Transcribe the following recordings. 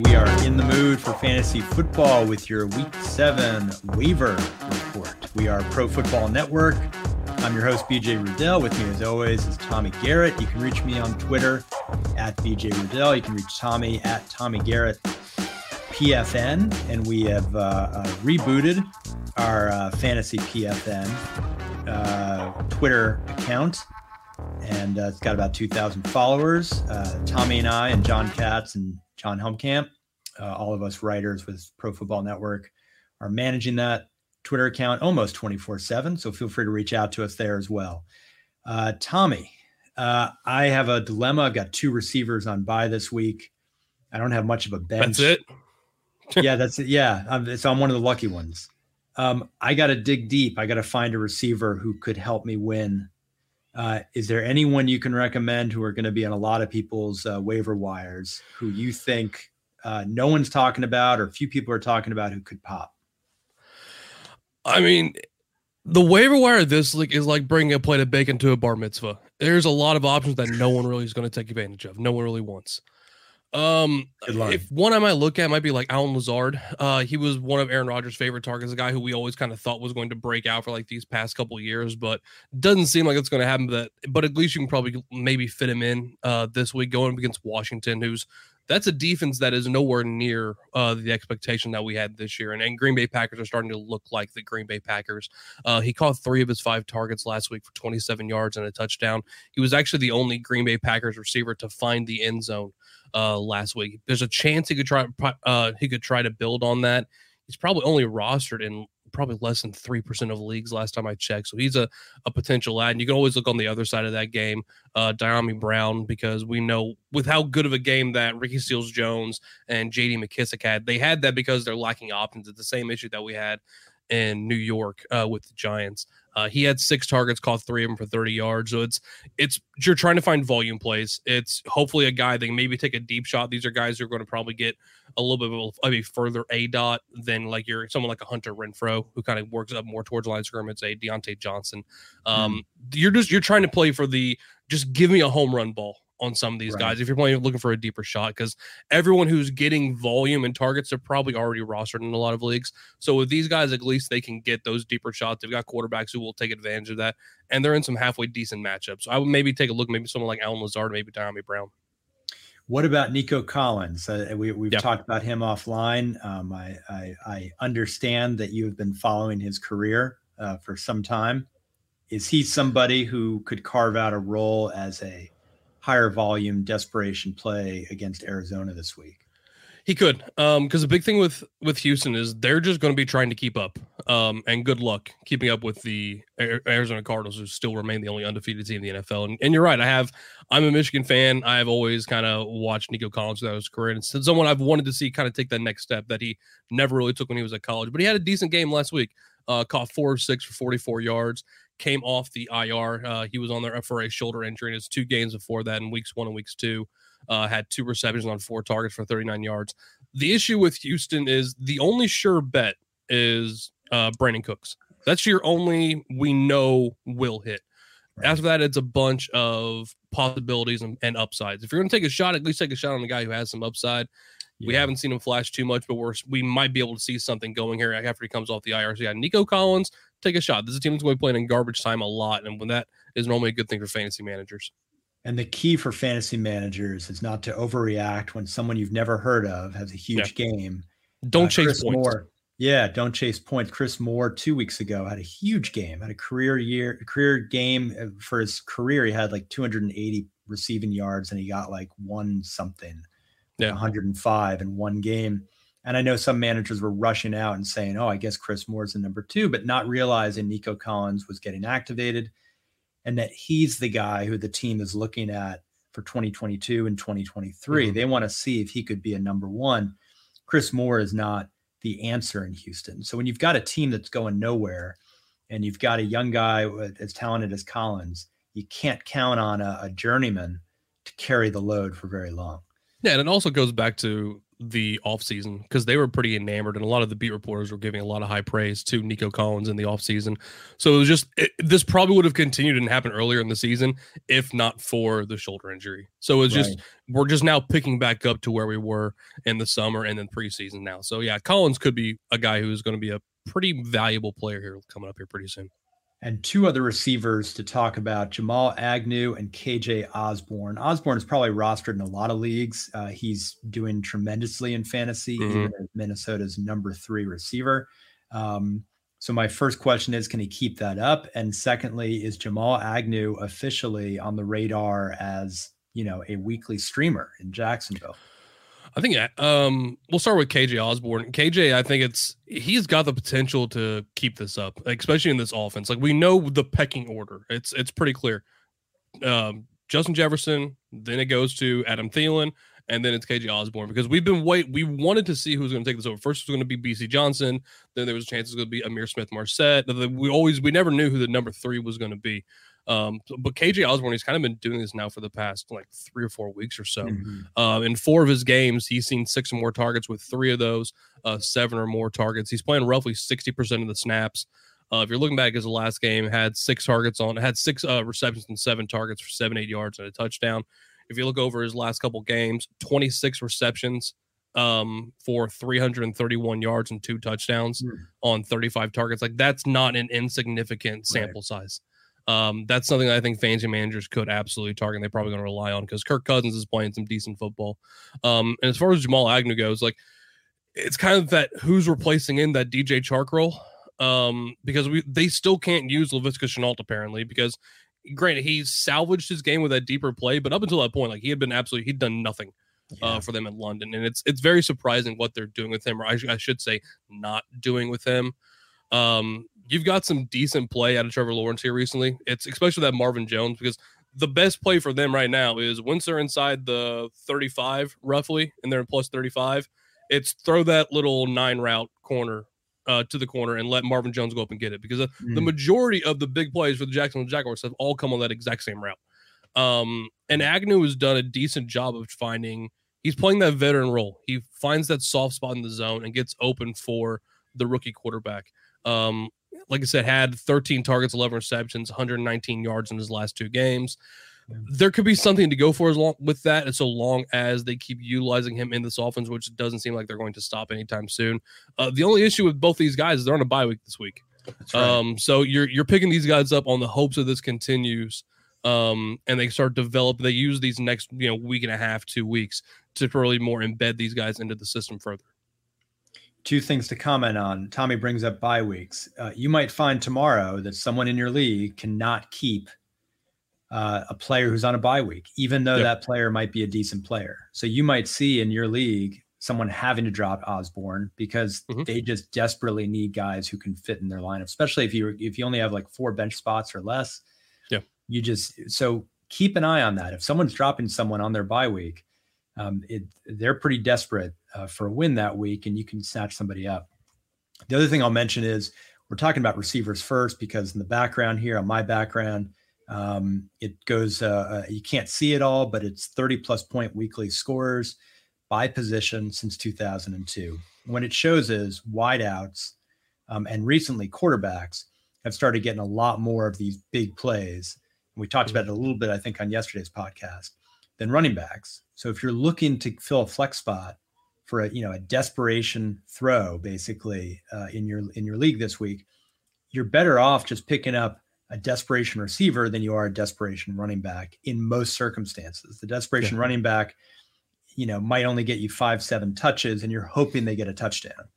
We are in the mood for fantasy football with your week seven waiver report. We are Pro Football Network. I'm your host, BJ Rudell. With me, as always, is Tommy Garrett. You can reach me on Twitter at BJ Rudell. You can reach Tommy at Tommy Garrett PFN. And we have uh, uh, rebooted our uh, Fantasy PFN uh, Twitter account. And uh, it's got about 2,000 followers. Uh, Tommy and I, and John Katz, and John Humcamp, uh, all of us writers with Pro Football Network are managing that Twitter account almost 24 7. So feel free to reach out to us there as well. Uh, Tommy, uh, I have a dilemma. I've got two receivers on bye this week. I don't have much of a bench. That's it. yeah, that's it. Yeah. I'm, so I'm one of the lucky ones. Um, I got to dig deep. I got to find a receiver who could help me win. Uh, is there anyone you can recommend who are going to be on a lot of people's uh, waiver wires who you think uh, no one's talking about or few people are talking about who could pop? I mean, the waiver wire this league is like bringing a plate of bacon to a bar mitzvah. There's a lot of options that no one really is going to take advantage of. No one really wants. Um, if one I might look at might be like Allen Lazard. Uh, he was one of Aaron Rodgers' favorite targets, a guy who we always kind of thought was going to break out for like these past couple years, but doesn't seem like it's going to happen. But but at least you can probably maybe fit him in uh this week going against Washington, who's that's a defense that is nowhere near uh, the expectation that we had this year. And, and Green Bay Packers are starting to look like the Green Bay Packers. Uh, he caught three of his five targets last week for 27 yards and a touchdown. He was actually the only Green Bay Packers receiver to find the end zone uh, last week. There's a chance he could try uh, he could try to build on that. He's probably only rostered in probably less than 3% of leagues last time I checked. So he's a, a potential ad. And you can always look on the other side of that game, uh, Dyami Brown, because we know with how good of a game that Ricky Seals Jones and JD McKissic had, they had that because they're lacking options. It's the same issue that we had in New York uh, with the Giants. Uh, he had six targets, caught three of them for 30 yards. So it's it's you're trying to find volume plays. It's hopefully a guy that can maybe take a deep shot. These are guys who are going to probably get a little bit of a further A dot than like you're someone like a Hunter Renfrow who kind of works up more towards line scrimmage, a Diontae Johnson. Um, mm. You're just you're trying to play for the just give me a home run ball on some of these right. guys if you're playing looking for a deeper shot because everyone who's getting volume and targets are probably already rostered in a lot of leagues. So with these guys, at least they can get those deeper shots. They've got quarterbacks who will take advantage of that, and they're in some halfway decent matchups. So I would maybe take a look, maybe someone like Allen Lazard, maybe Dyami Brown. What about Nico Collins? Uh, we, we've yep. talked about him offline. Um, I, I, I, understand that you have been following his career uh, for some time. Is he somebody who could carve out a role as a higher volume desperation play against Arizona this week. He could, um, because the big thing with with Houston is they're just going to be trying to keep up, um, and good luck keeping up with the Arizona Cardinals, who still remain the only undefeated team in the NFL. And, and you're right, I have, I'm a Michigan fan. I have always kind of watched Nico Collins throughout his career, and it's someone I've wanted to see kind of take that next step that he never really took when he was at college. But he had a decent game last week. Uh, caught four of six for 44 yards came off the IR. Uh, he was on there for a shoulder injury in his two games before that in weeks one and weeks two. Uh, had two receptions on four targets for 39 yards. The issue with Houston is the only sure bet is uh, Brandin Cooks. That's your only we know will hit. Right. After that, it's a bunch of possibilities and, and upsides. If you're going to take a shot, at least take a shot on the guy who has some upside. Yeah. We haven't seen him flash too much, but we're we might be able to see something going here after he comes off the IR. So yeah, Nico Collins, take a shot. This is a team that's going to be playing in garbage time a lot, and when that is normally a good thing for fantasy managers. And the key for fantasy managers is not to overreact when someone you've never heard of has a huge yeah. game. Don't uh, chase Chris points. Moore, yeah, don't chase points. Chris Moore two weeks ago had a huge game, had a career year, career game uh, for his career. He had like 280 receiving yards, and he got like one something, yeah. 105 in one game. And I know some managers were rushing out and saying, oh, I guess Chris Moore's the number two, but not realizing Nico Collins was getting activated and that he's the guy who the team is looking at for 2022 and 2023. Mm-hmm. They want to see if he could be a number one. Chris Moore is not the answer in Houston. So when you've got a team that's going nowhere and you've got a young guy as talented as Collins, you can't count on a, a journeyman to carry the load for very long. Yeah, and it also goes back to the offseason because they were pretty enamored and a lot of the beat reporters were giving a lot of high praise to Nico Collins in the offseason. So it was just it, this probably would have continued and happened earlier in the season if not for the shoulder injury. So it's right. just we're just now picking back up to where we were in the summer and then preseason now. So yeah, Collins could be a guy who's going to be a pretty valuable player here coming up here pretty soon and two other receivers to talk about Jamal Agnew and KJ Osborn. Osborn is probably rostered in a lot of leagues. Uh, he's doing tremendously in fantasy, mm-hmm. even as Minnesota's number three receiver. Um, so, my first question is can he keep that up? And secondly, is Jamal Agnew officially on the radar as you know a weekly streamer in Jacksonville? I think um, we'll start with KJ Osborn. KJ, I think it's he's got the potential to keep this up, especially in this offense. Like we know the pecking order; it's it's pretty clear. Um, Justin Jefferson, then it goes to Adam Thielen, and then it's KJ Osborn because we've been wait. We wanted to see who's going to take this over. First, it was going to be Bisi Johnson. Then there was a chance it was going to be Ihmir Smith-Marsette. We always we never knew who the number three was going to be. Um, but KJ Osborn, he's kind of been doing this now for the past like three or four weeks or so. Mm-hmm. Uh, in four of his games, he's seen six or more targets with three of those, uh, seven or more targets. He's playing roughly 60% of the snaps. Uh, if you're looking back at his last game, had six targets on, had six uh, receptions and seven targets for seven, eight yards and a touchdown. If you look over his last couple games, 26 receptions um, for 331 yards and two touchdowns mm. on 35 targets. Like that's not an insignificant sample right. size. Um, that's something that I think fantasy managers could absolutely target. They're probably going to rely on because Kirk Cousins is playing some decent football. Um, and as far as Jamal Agnew goes, like it's kind of that who's replacing in that DJ Chark role um, because we they still can't use Laviska Shenault apparently because granted he salvaged his game with that deeper play, but up until that point, like he had been absolutely he'd done nothing. Uh, yeah. Uh, for them in London, and it's it's very surprising what they're doing with him, or I, sh- I should say, not doing with him. Um, you've got some decent play out of Trevor Lawrence here recently. It's especially that Marvin Jones because the best play for them right now is once they're inside the 35 roughly and they're in plus 35, it's throw that little nine route corner uh, to the corner and let Marvin Jones go up and get it because mm. the majority of the big plays for the Jacksonville Jaguars have all come on that exact same route. Um, and Agnew has done a decent job of finding. He's playing that veteran role. He finds that soft spot in the zone and gets open for the rookie quarterback. Um, like I said, had 13 targets, 11 receptions, 119 yards in his last two games. There could be something to go for as long with that, and so long as they keep utilizing him in this offense, which doesn't seem like they're going to stop anytime soon. Uh, the only issue with both these guys is they're on a bye week this week. Right. Um, so you're you're picking these guys up on the hopes that this continues, um, and they start develop. They use these next you know week and a half, two weeks to really more embed these guys into the system further two things to comment on. Tommy brings up bye weeks. Uh, you might find tomorrow that someone in your league cannot keep uh, a player who's on a bye week, even though yep. that player might be a decent player. So you might see in your league someone having to drop Osborn because mm-hmm. they just desperately need guys who can fit in their lineup, especially if you if you only have like four bench spots or less. Yeah, you just so keep an eye on that. If someone's dropping someone on their bye week, um, it, they're pretty desperate uh, for a win that week, and you can snatch somebody up. The other thing I'll mention is we're talking about receivers first because in the background here, on my background, um, it goes, uh, uh, you can't see it all, but it's 30 plus point weekly scores by position since 2002. What it shows is wideouts um, and recently quarterbacks have started getting a lot more of these big plays. And we talked about it a little bit, I think, on yesterday's podcast than running backs. So if you're looking to fill a flex spot, for a you know a desperation throw basically uh, in your in your league this week, you're better off just picking up a desperation receiver than you are a desperation running back in most circumstances. The desperation yeah. running back, you know, might only get you five seven touches, and you're hoping they get a touchdown.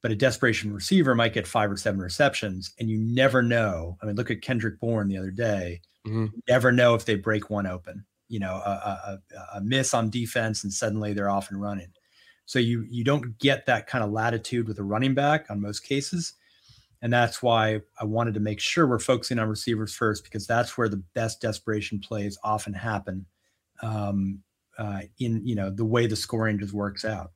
But a desperation receiver might get five or seven receptions, and you never know. I mean, look at Kendrick Bourne the other day. Mm-hmm. never know if they break one open. You know, a, a, a miss on defense, and suddenly they're off and running. So you you don't get that kind of latitude with a running back on most cases. And that's why I wanted to make sure we're focusing on receivers first because that's where the best desperation plays often happen. Um, uh, in you know the way the scoring just works out.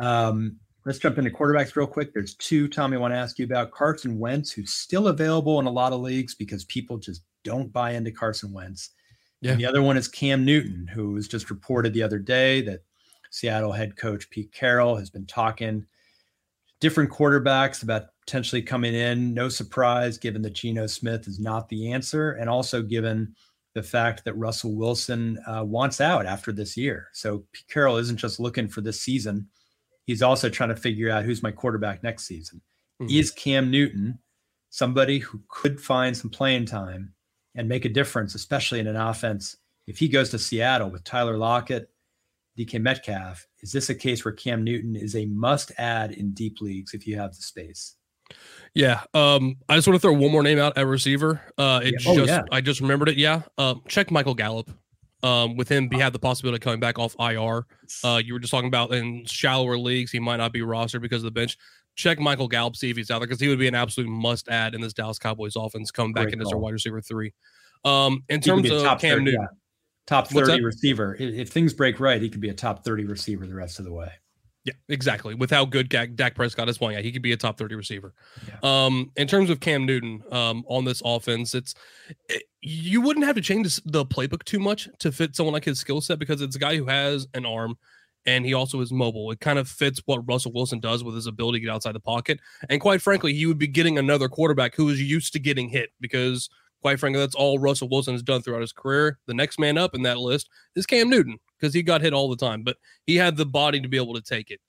Um, let's jump into quarterbacks real quick. There's two, Tommy, I want to ask you about Carson Wentz, who's still available in a lot of leagues because people just don't buy into Carson Wentz. Yeah. And the other one is Cam Newton, who was just reported the other day that Seattle head coach Pete Carroll has been talking different quarterbacks about potentially coming in. No surprise, given that Geno Smith is not the answer, and also given the fact that Russell Wilson uh, wants out after this year. So Pete Carroll isn't just looking for this season; he's also trying to figure out who's my quarterback next season. Mm-hmm. Is Cam Newton somebody who could find some playing time and make a difference, especially in an offense? If he goes to Seattle with Tyler Lockett, DK Metcalf, is this a case where Cam Newton is a must add in deep leagues if you have the space? Yeah. Um, I just want to throw one more name out at receiver. Uh, it yeah. oh, just yeah. I just remembered it. Yeah. Um, check Michael Gallup. Um, with him, he had the possibility of coming back off IR. Uh, you were just talking about in shallower leagues, he might not be rostered because of the bench. Check Michael Gallup, see if he's out there because he would be an absolute must add in this Dallas Cowboys offense coming back Great in as their wide receiver three. Um, in terms of Cam 30, Newton, yeah. top 30 receiver. If, if things break right, he could be a top 30 receiver the rest of the way. Yeah, exactly. With how good Dak, Dak Prescott is playing, yeah, he could be a top 30 receiver. Yeah. Um, in terms of Cam Newton um, on this offense, it's it, you wouldn't have to change the playbook too much to fit someone like his skill set because it's a guy who has an arm and he also is mobile. It kind of fits what Russell Wilson does with his ability to get outside the pocket. And quite frankly, he would be getting another quarterback who is used to getting hit because – Quite frankly, that's all Russell Wilson has done throughout his career. The next man up in that list is Cam Newton because he got hit all the time, but he had the body to be able to take it.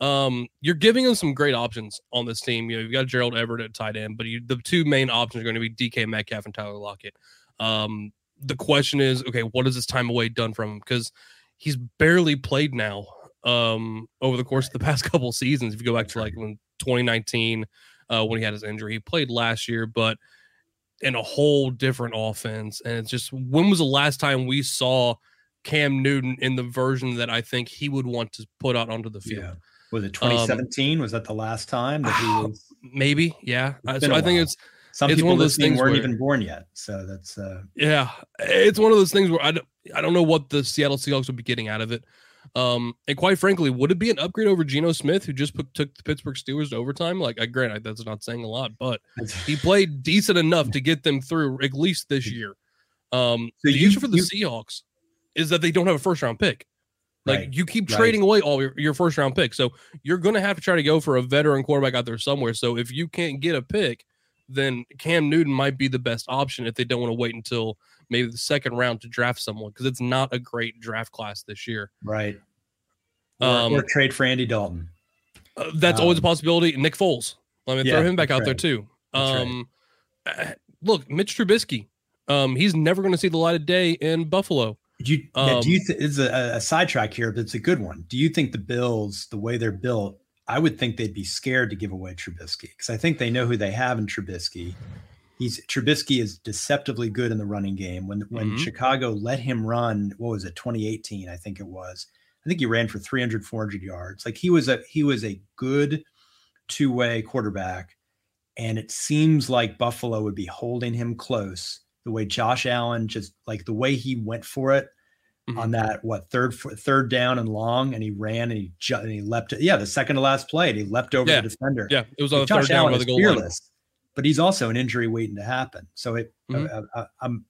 Um, you're giving him some great options on this team. You know, you've got Gerald Everett at tight end, but you, the two main options are going to be DK Metcalf and Tyler Lockett. Um, the question is, okay, what has this time away done from him? Because he's barely played now um, over the course of the past couple seasons. If you go back to like when 2019, uh, when he had his injury, he played last year, but – in a whole different offense. And it's just when was the last time we saw Cam Newton in the version that I think he would want to put out onto the field? Yeah. Was it 2017? Um, was that the last time that he was? Maybe, yeah. So I think it's some it's people one of those things weren't where, even born yet. So that's uh yeah, it's one of those things where I don't, I don't know what the Seattle Seahawks would be getting out of it. Um, and quite frankly, would it be an upgrade over Geno Smith, who just put, took the Pittsburgh Steelers to overtime? Like, I grant that's not saying a lot, but he played decent enough to get them through at least this year. Um, so the you, issue for the you, Seahawks is that they don't have a first round pick. Like right, you keep trading right. away all your, your first round picks. So you're going to have to try to go for a veteran quarterback out there somewhere. So if you can't get a pick, then Cam Newton might be the best option if they don't want to wait until maybe the second round to draft someone because it's not a great draft class this year. Right. Or, um, or trade for Andy Dalton. Uh, that's um, always a um, possibility. Nick Foles. Let me yeah, throw him back out right. there too. Um, right. Uh, look, Mitch Trubisky. Um, he's never going to see the light of day in Buffalo. Do you, um, do you th- it's a, a sidetrack here, but it's a good one. Do you think the Bills, the way they're built, I would think they'd be scared to give away Trubisky because I think they know who they have in Trubisky he's Trubisky is deceptively good in the running game. When when mm-hmm. Chicago let him run, what was it, 2018, I think it was. I think he ran for 300, 400 yards. Like he was a he was a good two-way quarterback. And it seems like Buffalo would be holding him close. The way Josh Allen just like the way he went for it mm-hmm. on that what third third down and long, and he ran and he and he leapt. Yeah, the second to last play, and he leapt over yeah. the defender. Yeah, it was on the Josh third Allen down by the goal fearless. Line but he's also an injury waiting to happen. So it, mm-hmm. I, uh, I, uh, I'm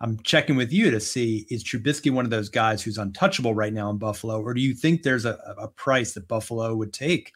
I'm checking with you to see is Trubisky one of those guys who's untouchable right now in Buffalo, or do you think there's a, a price that Buffalo would take?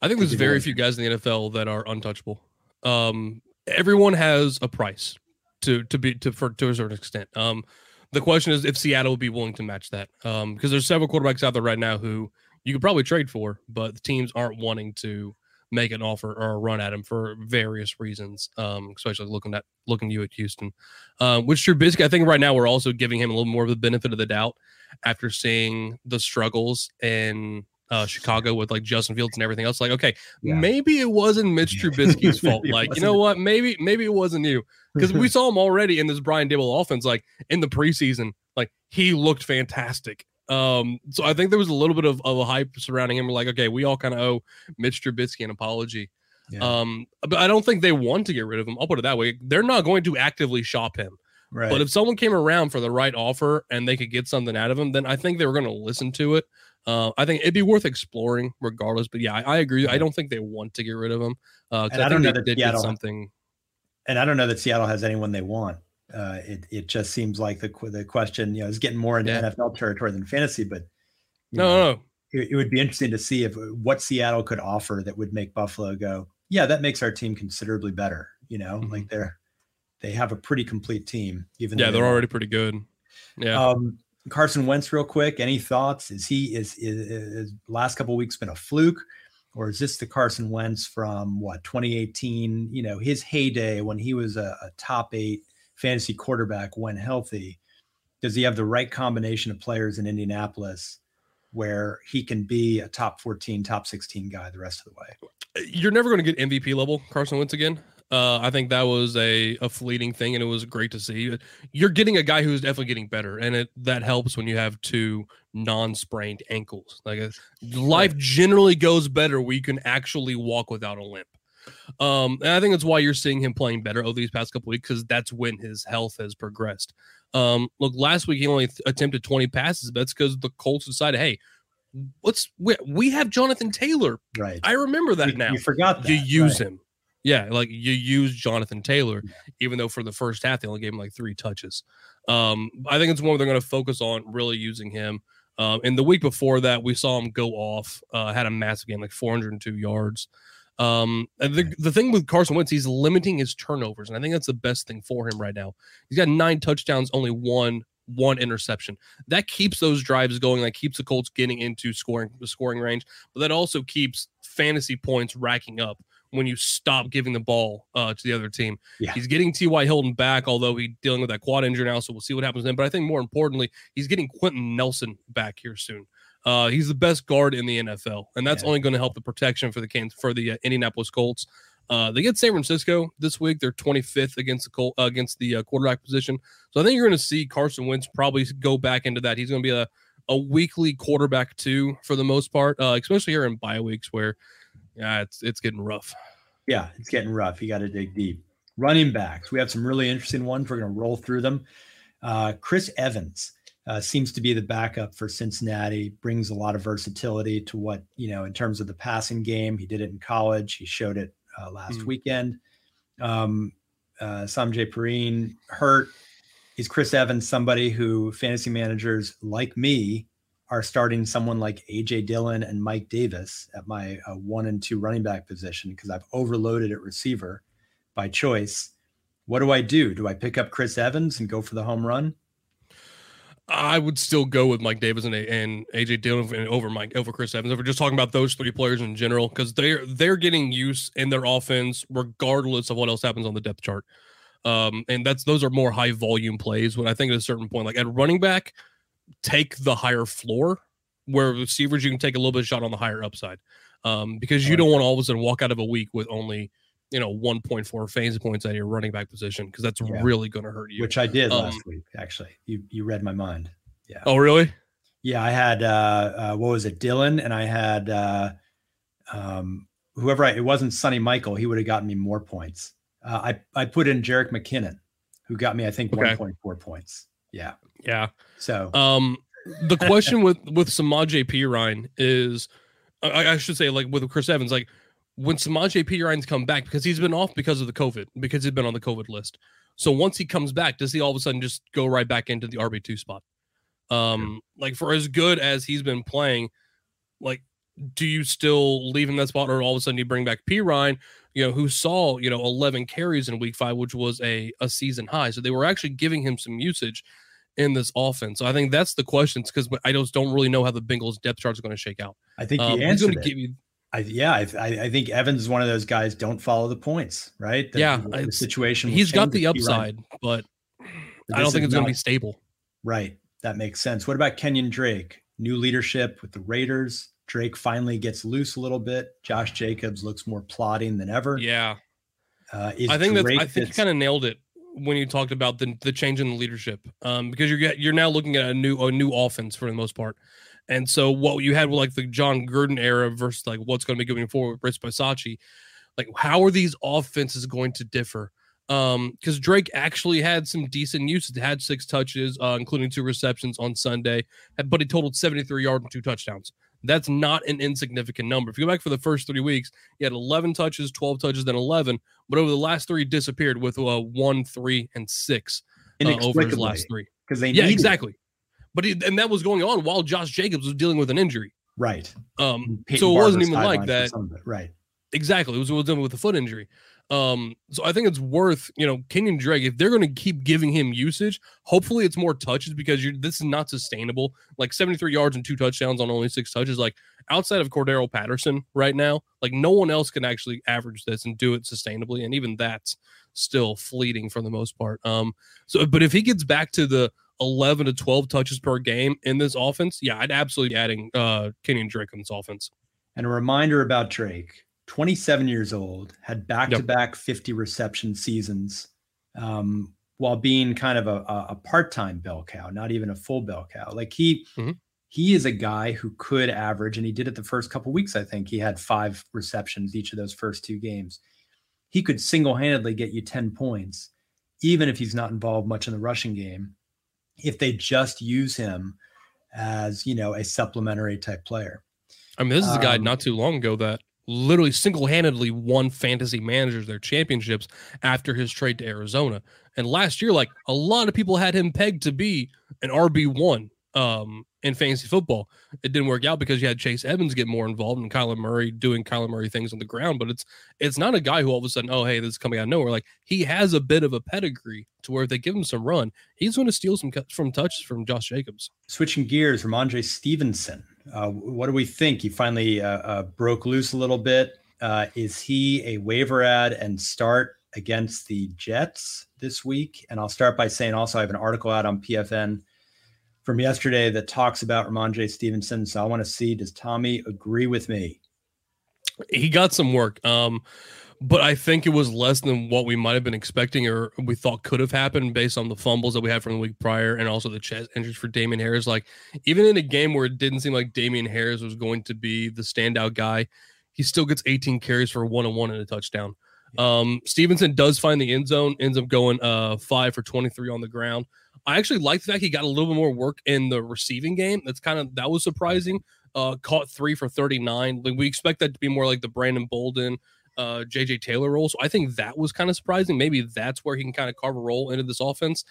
I think there's very few guys in the NFL that are untouchable. Um, everyone has a price to to be to for to a certain extent. Um, the question is if Seattle would be willing to match that. Um, because there's several quarterbacks out there right now who you could probably trade for, but the teams aren't wanting to make an offer or a run at him for various reasons, um, especially looking at looking you at Houston. Uh, which Trubisky, I think right now we're also giving him a little more of the benefit of the doubt after seeing the struggles in uh, Chicago with like Justin Fields and everything else. Like, okay, yeah. maybe it wasn't Mitch Trubisky's fault. Like, you know what? Maybe maybe it wasn't you because we saw him already in this Brian Daboll offense. Like in the preseason, like he looked fantastic. Um, so I think there was a little bit of, of a hype surrounding him. We're like, okay, we all kind of owe Mitch Trubisky an apology. Yeah. Um, but I don't think they want to get rid of him. I'll put it that way. They're not going to actively shop him. Right. But if someone came around for the right offer and they could get something out of him, then I think they were going to listen to it. Uh, I think it'd be worth exploring regardless. But yeah, I, I agree. I don't think they want to get rid of him. Uh, And I don't know that did Seattle- something. and I don't know that Seattle has anyone they want. Uh, it it just seems like the the question, you know, is getting more into Yeah. NFL territory than fantasy, but No, know, no, it, it would be interesting to see if what Seattle could offer that would make Buffalo go, yeah, that makes our team considerably better. You know, Mhm. like they're they have a pretty complete team. Even yeah, they're they- already pretty good. Yeah. Um, Carson Wentz, real quick. Any thoughts? Is he is is, is last couple weeks been a fluke, or is this the Carson Wentz from what 2018? You know, his heyday when he was a, a top eight fantasy quarterback when healthy. Does he have the right combination of players in Indianapolis where he can be a top 14, top 16 guy the rest of the way? you're never going to get MVP level Carson Wentz again. Uh, I think that was a, a fleeting thing, and it was great to see. You're getting a guy who's definitely getting better, and it that helps when you have two non-sprained ankles. Like uh, life generally goes better where you can actually walk without a limp. Um, and I think that's why you're seeing him playing better over these past couple weeks because that's when his health has progressed. Um, look, last week he only th- attempted 20 passes, but that's because the Colts decided, hey, let's we, we have Jonathan Taylor. Right. I remember that you, now you forgot that. you use right. him. Yeah, like you use Jonathan Taylor, even though for the first half they only gave him like three touches. Um, I think it's one they're going to focus on really using him. Um, and the week before that, we saw him go off, uh, had a massive game, like 402 yards. Um, and the, the thing with Carson Wentz, he's limiting his turnovers, and I think that's the best thing for him right now. He's got nine touchdowns, only one one interception. That keeps those drives going. That keeps the Colts getting into scoring the scoring range, but that also keeps fantasy points racking up when you stop giving the ball uh, to the other team. Yeah. He's getting T.Y. Hilton back, although he's dealing with that quad injury now, so we'll see what happens then. But I think more importantly, he's getting Quenton Nelson back here soon. Uh, he's the best guard in the NFL, and that's Yeah. only going to help the protection for the Can- for the uh, Indianapolis Colts. Uh, they get San Francisco this week. They're 25th against the Col- uh, against the uh, quarterback position. So I think you're going to see Carson Wentz probably go back into that. He's going to be a a weekly quarterback too for the most part, uh, especially here in bye weeks where yeah, it's it's getting rough. Yeah, it's getting rough. You got to dig deep. Running backs. We have some really interesting ones. We're going to roll through them. Uh, Chris Evans uh, seems to be the backup for Cincinnati. Brings a lot of versatility to what you know in terms of the passing game. He did it in college. He showed it uh, last Mhm. weekend. Um, uh, Samaje Perine hurt. Is Chris Evans somebody who fantasy managers like me are starting someone like AJ Dillon and Mike Davis at my uh, one and two running back position because I've overloaded at receiver by choice. What do I do? Do I pick up Chris Evans and go for the home run? I would still go with Mike Davis and, and AJ Dillon and over Mike over Chris Evans. If we're just talking about those three players in general, because they're they're getting use in their offense regardless of what else happens on the depth chart. Um, and that's those are more high volume plays. When I think at a certain point, like at running back, take the higher floor. Where receivers, you can take a little bit of shot on the higher upside, um, because you don't want to all of a sudden walk out of a week with only you know 1.4 fantasy points at your running back position because that's Yeah. really going to hurt you. Which I did Um, last week. Actually, you you read my mind. Yeah oh, really? Yeah, I had uh, uh what was it, Dillon, and I had uh um whoever I it wasn't Sony Michael, he would have gotten me more points. Uh, I I put in Jerick McKinnon, who got me I think Okay. 1.4 points. Yeah. Yeah. So Um, the question with with Samaj P. Ryan is, I, I should say, like with Chris Evans, like when Samaj P. Ryan's come back because he's been off because of the COVID, because he's been on the COVID list. So once he comes back, does he all of a sudden just go right back into the RB two spot? Um, like for as good as he's been playing, like do you still leave him that spot, or all of a sudden you bring back Perine, you know, who saw you know 11 carries in Week Five, which was a a season high. So they were actually giving him some usage in this offense. So I think that's the questions because I just don't really know how the Bengals depth chart is going to shake out. I think Um, he he's going to give you I, yeah, I, I think Evans is one of those guys. Don't follow the points, right? The, Yeah, the, the situation. he's got the if he runs. upside, but But I don't think it's going to be stable. right. That makes sense. What about Kenyon Drake? New leadership with the Raiders. Drake finally gets loose a little bit. Josh Jacobs looks more plodding than ever. Yeah, Uh, is I think that Drake I think you kind of nailed it when you talked about the the change in the leadership, um, because you're you're now looking at a new a new offense for the most part, and so what you had with like the Jon Gruden era versus like what's going to be going forward with Rich Bisaccia, like how are these offenses going to differ? Um, because Drake actually had some decent usage, had six touches, uh, including two receptions on Sunday, but he totaled 73 yards and two touchdowns. That's not an insignificant number. If you go back for the first three weeks, he had 11 touches, 12 touches, then 11. But over the last three, disappeared with uh, one, three, and six uh, over his last three. Because they yeah, exactly. It. But he, and that was going on while Josh Jacobs was dealing with an injury. Right. Um. Peyton so it wasn't even like that. Right. Exactly. It was, it was dealing with a foot injury. Um, so I think it's worth, you know, Kenyon Drake, if they're going to keep giving him usage, hopefully it's more touches because you're this is not sustainable. Like 73 yards and two touchdowns on only six touches. Like outside of Cordarrelle Patterson right now, like no one else can actually average this and do it sustainably. And even that's still fleeting for the most part. Um, so but if he gets back to the 11 to 12 touches per game in this offense, yeah, I'd absolutely be adding uh Kenyon Drake on this offense. And a reminder about Drake 27 years old, had back to back 50 reception seasons um, while being kind of a, a, part time bell cow, not even a full bell cow. Like he, mm-hmm. he is a guy who could average, and he did it the first couple weeks. I think he had five receptions each of those first two games. He could single handedly get you 10 points, even if he's not involved much in the rushing game, if they just use him as, you know, a supplementary type player. I mean, this is a guy um, not too long ago that literally single-handedly won fantasy managers their championships after his trade to Arizona. And last year, like a lot of people had him pegged to be an RB one um, in fantasy football. It didn't work out because you had Chase Edmonds get more involved and Kyler Murray doing Kyler Murray things on the ground. But it's it's not a guy who all of a sudden, oh hey, this is coming out of nowhere. Like he has a bit of a pedigree to where if they give him some run, he's going to steal some cuts from touches from Josh Jacobs. Switching gears, Rhamondre Stevenson uh, what do we think? He finally uh, uh, broke loose a little bit. Uh, is he a waiver ad and start against the Jets this week? And I'll start by saying also I have an article out on PFN from yesterday that talks about Rhamondre Stevenson. So I want to see does Tommy agree with me? He got some work. Um, but I think it was less than what we might have been expecting or we thought could have happened based on the fumbles that we had from the week prior and also the chest injuries for Damien Harris. Like, even in a game where it didn't seem like Damien Harris was going to be the standout guy, he still gets 18 carries for one on one and a touchdown. Um, Stevenson does find the end zone, ends up going uh five for 23 on the ground. I actually like the fact he got a little bit more work in the receiving game. That's kind of that was surprising. Uh, caught three for 39. Like we expect that to be more like the Brandon Bolden uh, JJ Taylor role. So I think that was kind of surprising. Maybe that's where he can kind of carve a role into this offense.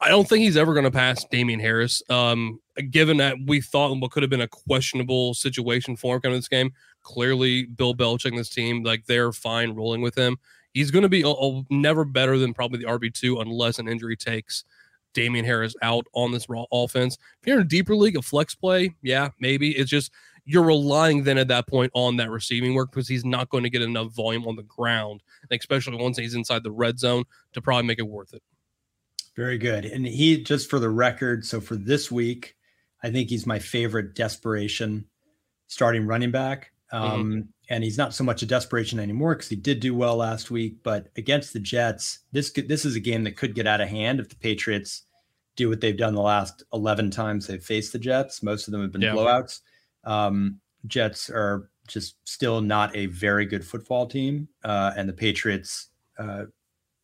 I don't think he's ever going to pass Damien Harris. Um, given that we thought what could have been a questionable situation for him coming this game, clearly Bill Belichick and this team, like they're fine rolling with him. He's going to be a, never better than probably the RB two unless an injury takes Damien Harris out on this raw offense. If you're in a deeper league, a flex play, yeah, maybe it's just you're relying then at that point on that receiving work because he's not going to get enough volume on the ground, especially once he's inside the red zone to probably make it worth it. Very good. And he, just for the record, so for this week, I think he's my favorite desperation starting running back. Mm-hmm. Um, mm-hmm. And he's not so much a desperation anymore because he did do well last week. But against the Jets, this could, this is a game that could get out of hand if the Patriots do what they've done the last 11 times they've faced the Jets. Most of them have been yeah. blowouts. Um, Jets are just still not a very good football team, uh, and the Patriots uh,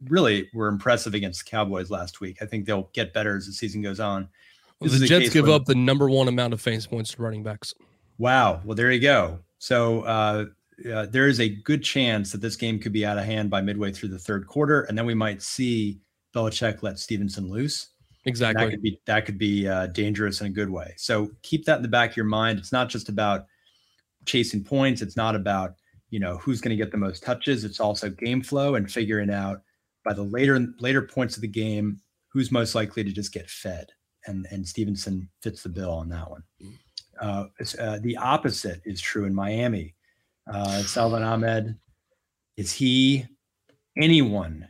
really were impressive against the Cowboys last week. I think they'll get better as the season goes on. Well, the Jets give up the number one amount of fantasy points to running backs. Wow. Well, there you go. So uh, uh, there is a good chance that this game could be out of hand by midway through the third quarter, and then we might see Belichick let Stevenson loose. Exactly. That could be that could be uh, dangerous in a good way. So keep that in the back of your mind. It's not just about chasing points. It's not about you know who's going to get the most touches. It's also game flow and figuring out by the later later points of the game who's most likely to just get fed. And and Stevenson fits the bill on that one. Uh, uh, the opposite is true in Miami. Uh, Salvon Ahmed, is he anyone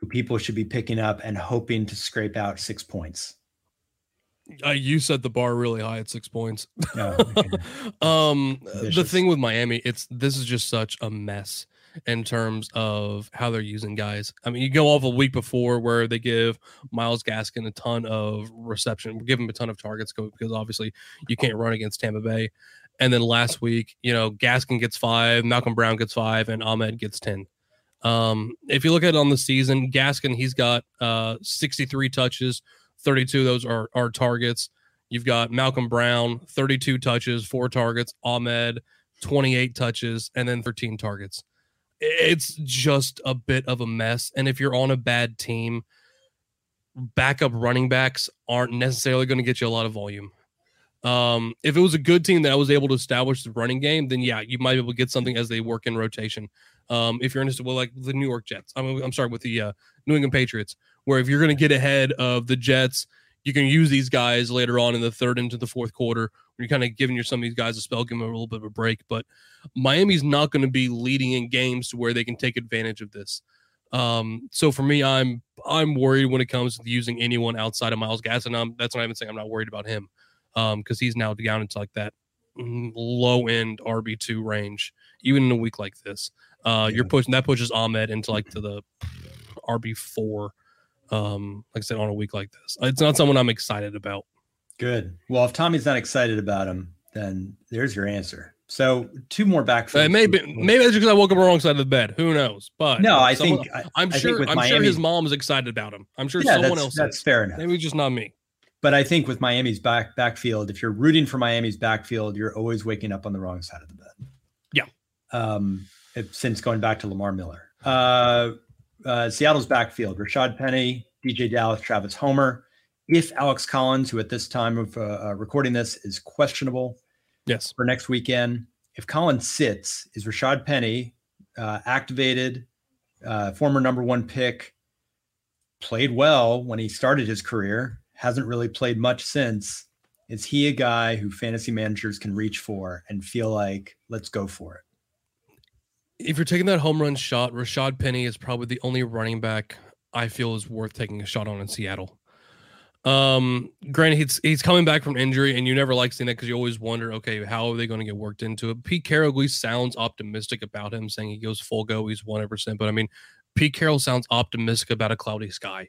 who people should be picking up and hoping to scrape out six points? Uh, you set the bar really high at six points. Um, the thing with Miami, it's this is just such a mess in terms of how they're using guys. I mean, you go off a week before where they give Myles Gaskin a ton of reception, give him a ton of targets because obviously you can't run against Tampa Bay. And then last week, you know, Gaskin gets five, Malcolm Brown gets five, and Ahmed gets ten. Um, if you look at it on the season, Gaskin he's got uh 63 touches, 32 of those are are targets. You've got Malcolm Brown, 32 touches, four targets. Ahmed, 28 touches, and then 13 targets. It's just a bit of a mess. And if you're on a bad team, backup running backs aren't necessarily going to get you a lot of volume. Um, if it was a good team that I was able to establish the running game, then yeah, you might be able to get something as they work in rotation. Um, if you're interested, well, like the New York Jets, I'm, I'm sorry, with the uh, New England Patriots, where if you're going to get ahead of the Jets, you can use these guys later on in the third into the fourth quarter. When you're kind of giving your some of these guys a spell, give them a little bit of a break. But Miami's not going to be leading in games to where they can take advantage of this. Um, so for me, I'm I'm worried when it comes to using anyone outside of Myles Gaskin. I'm, that's not I'm saying. I'm not worried about him um, because he's now down into like that mm, low end RB two range, even in a week like this. Uh. You're pushing that pushes Ahmed into like to the RB four. Um, like I said, on a week like this, it's not someone I'm excited about. Good. Well, if Tommy's not excited about him, then there's your answer. So two more backfields. Uh, maybe maybe that's because I woke up on the wrong side of the bed. Who knows? But no, I someone, think I'm sure. Think I'm Miami, sure his mom is excited about him. I'm sure yeah, someone that's, else. That's is. fair enough. Maybe just not me. But I think with Miami's back backfield, if you're rooting for Miami's backfield, you're always waking up on the wrong side of the bed. Yeah. Um, since going back to Lamar Miller, uh, uh, Seattle's backfield: Rashaad Penny, DeeJay Dallas, Travis Homer. If Alex Collins, who at this time of uh, uh, recording this is questionable, yes, for next weekend, if Collins sits, is Rashaad Penny uh, activated, uh, former number one pick, played well when he started his career, hasn't really played much since. Is he a guy who fantasy managers can reach for and feel like, let's go for it? If you're taking that home run shot, Rashaad Penny is probably the only running back I feel is worth taking a shot on in Seattle. Um, granted, he's he's coming back from injury, and you never like seeing that because you always wonder, okay, how are they going to get worked into it? Pete Carroll at least sounds optimistic about him, saying he goes full go, he's one percent. But I mean, Pete Carroll sounds optimistic about a cloudy sky.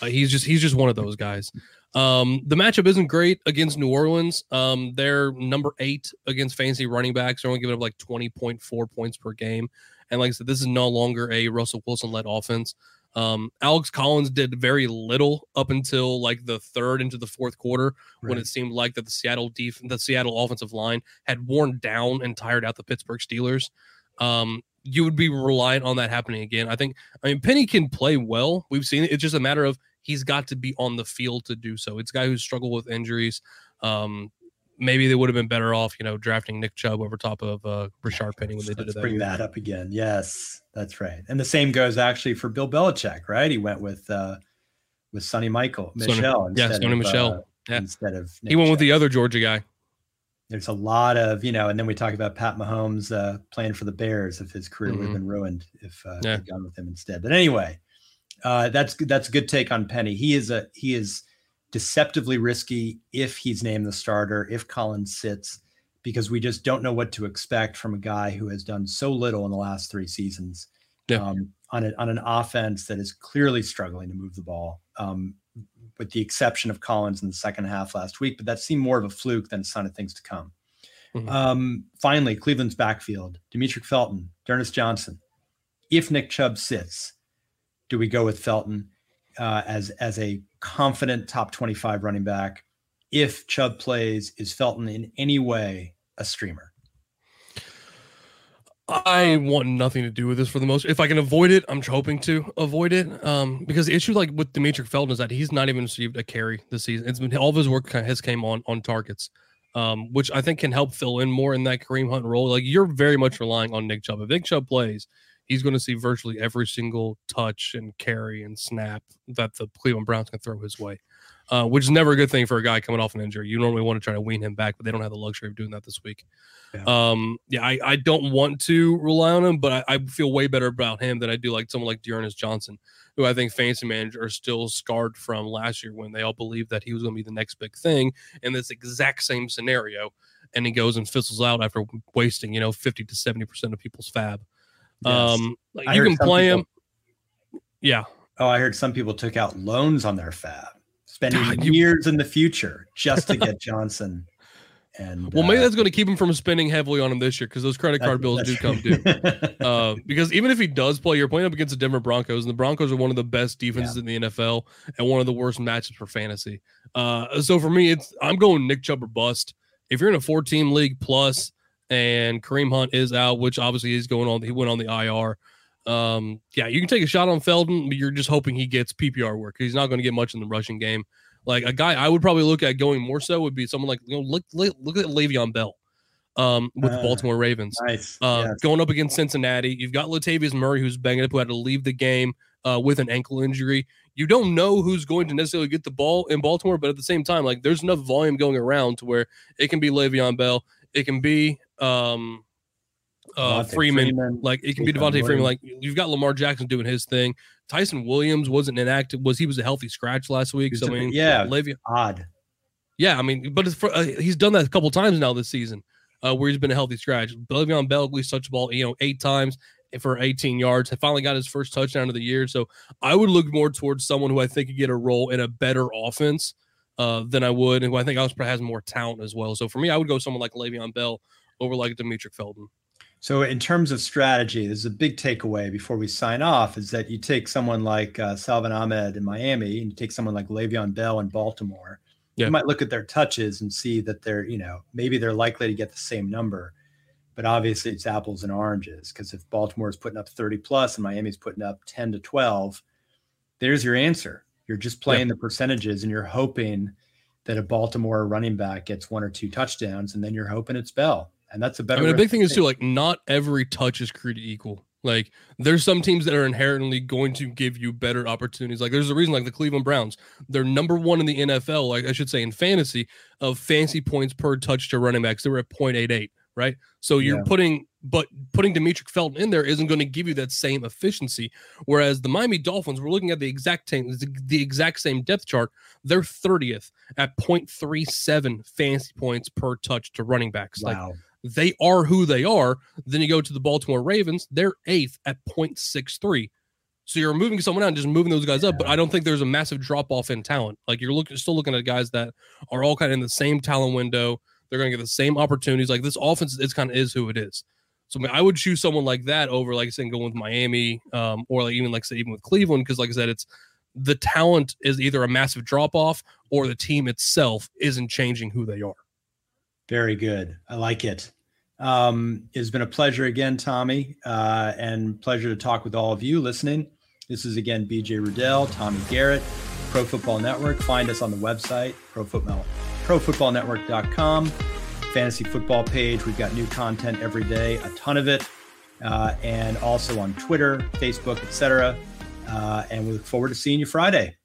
Uh, he's just he's just one of those guys. Um, the matchup isn't great against New Orleans. Um, they're number eight against fantasy running backs. They're only giving up like twenty point four points per game. And like I said, this is no longer a Russell Wilson led offense. Um, Alex Collins did very little up until like the third into the fourth quarter right. when it seemed like that the Seattle def- the Seattle offensive line had worn down and tired out the Pittsburgh Steelers. Um, you would be reliant on that happening again. I think. I mean, Penny can play well. We've seen it. It's just a matter of he's got to be on the field to do so. It's a guy who's struggled with injuries. Um, maybe they would have been better off, you know, drafting Nick Chubb over top of uh, Rashaad Penny when they did Let's it. Bring year. that up again. Yes, that's right. And the same goes actually for Bill Belichick, right? He went with uh, with Sony Michael Michel. Sony, yeah, Sony of, Michel. Uh, yeah. Instead of Nick he went Chubb. with the other Georgia guy. There's a lot of you know, and then we talk about Pat Mahomes uh, playing for the Bears if his career mm-hmm. would have been ruined if uh, yeah. gone with him instead. But anyway, uh, that's that's a good take on Penny. He is a he is deceptively risky if he's named the starter, if Collins sits, because we just don't know what to expect from a guy who has done so little in the last three seasons yeah. um, on, a, on an offense that is clearly struggling to move the ball, um, with the exception of Collins in the second half last week. But that seemed more of a fluke than a sign of things to come. Mm-hmm. Um, finally, Cleveland's backfield, Demetric Felton, D'Ernest Johnson. If Nick Chubb sits, do we go with Felton uh, as as a confident top 25 running back. If Chubb plays, is Felton in any way a streamer? I want nothing to do with this for the most. If I can avoid it, I'm hoping to avoid it. Um, because the issue like with Demetric Felton is that he's not even received a carry this season. It's been all of his work has came on on targets, um, which I think can help fill in more in that Kareem Hunt role. Like you're very much relying on Nick Chubb. If Nick Chubb plays, he's going to see virtually every single touch and carry and snap that the Cleveland Browns can throw his way, uh, which is never a good thing for a guy coming off an injury. You normally want to try to wean him back, but they don't have the luxury of doing that this week. Yeah, um, yeah I, I don't want to rely on him, but I, I, feel way better about him than I do like someone like D'Ernest Johnson, who I think fantasy managers are still scarred from last year when they all believed that he was going to be the next big thing in this exact same scenario. And he goes and fizzles out after wasting, you know, 50 to 70% of people's FAAB. Yes. Um, like you can play people, him. Yeah. Oh, I heard some people took out loans on their FAAB, spending God, years you, in the future just to get Johnson. And well, maybe uh, that's going to keep him from spending heavily on him this year because those credit card bills do come due. uh, because even if he does play, you're playing up against the Denver Broncos, and the Broncos are one of the best defenses yeah. in the NFL and one of the worst matchups for fantasy. Uh, so for me, it's I'm going Nick Chubb or bust. If you're in a four team league plus and Kareem Hunt is out, which obviously he's going on, he went on the IR. Um, yeah, you can take a shot on Felton, but you're just hoping he gets PPR work. He's not going to get much in the rushing game. Like a guy I would probably look at going more so would be someone like you know look look, look at Le'Veon Bell um, with uh, the Baltimore Ravens. Nice. Uh, yes. Going up against Cincinnati, you've got Latavius Murray who's banged up, who had to leave the game uh, with an ankle injury. You don't know who's going to necessarily get the ball in Baltimore, but at the same time, like there's enough volume going around to where it can be Le'Veon Bell, it can be um, uh, Freeman, Freeman, like it can be Devonta Freeman. Like you've got Lamar Jackson doing his thing. Ty'Son Williams wasn't inactive. Was he was a healthy scratch last week? So I mean, yeah, Le'Veon, odd. Yeah, I mean, but for, uh, he's done that a couple times now this season, uh, where he's been a healthy scratch. Le'Veon Bell at least touched the ball, you know, eight times for 18 yards. He finally got his first touchdown of the year. So I would look more towards someone who I think could get a role in a better offense uh, than I would, and who I think also has more talent as well. So for me, I would go someone like Le'Veon Bell over like Demetric Felton. So, in terms of strategy, this is a big takeaway before we sign off is that you take someone like uh, Salvon Ahmed in Miami and you take someone like Le'Veon Bell in Baltimore. Yeah. You might look at their touches and see that they're, you know, maybe they're likely to get the same number, but obviously it's apples and oranges because if Baltimore is putting up 30 plus and Miami's putting up 10 to 12, there's your answer. You're just playing yeah. the percentages and you're hoping that a Baltimore running back gets one or two touchdowns, and then you're hoping it's Bell and that's a better. I mean, a big thing is too like not every touch is created equal. Like there's some teams that are inherently going to give you better opportunities. Like there's a reason like the Cleveland Browns, they're number one in the NFL, like I should say in fantasy of fancy points per touch to running backs. They were at 0.88, right? So you're yeah. putting but putting Demetric Felton in there isn't going to give you that same efficiency. Whereas the Miami Dolphins, we're looking at the exact same the exact same depth chart. They're 30th at 0.37 fancy points per touch to running backs. Wow. Like they are who they are. Then you go to the Baltimore Ravens, they're eighth at 0.63. So you're moving someone out and just moving those guys up, but I don't think there's a massive drop off in talent. Like you're looking, still looking at guys that are all kind of in the same talent window. They're going to get the same opportunities. Like this offense, is kind of is who it is. So I, mean, I would choose someone like that over, like I said, going with Miami, um, or like even like say even with Cleveland, because like I said, it's the talent is either a massive drop off or the team itself isn't changing who they are. Very good. I like it. Um, it's been a pleasure again, Tommy, uh, and pleasure to talk with all of you listening. This is again BJ Rudell, Tommy Garrett, Pro Football Network. Find us on the website, Pro Football, ProFootballNetwork.com. Fantasy football page. We've got new content every day, a ton of it, uh, and also on Twitter, Facebook, etc. Uh, and we look forward to seeing you Friday.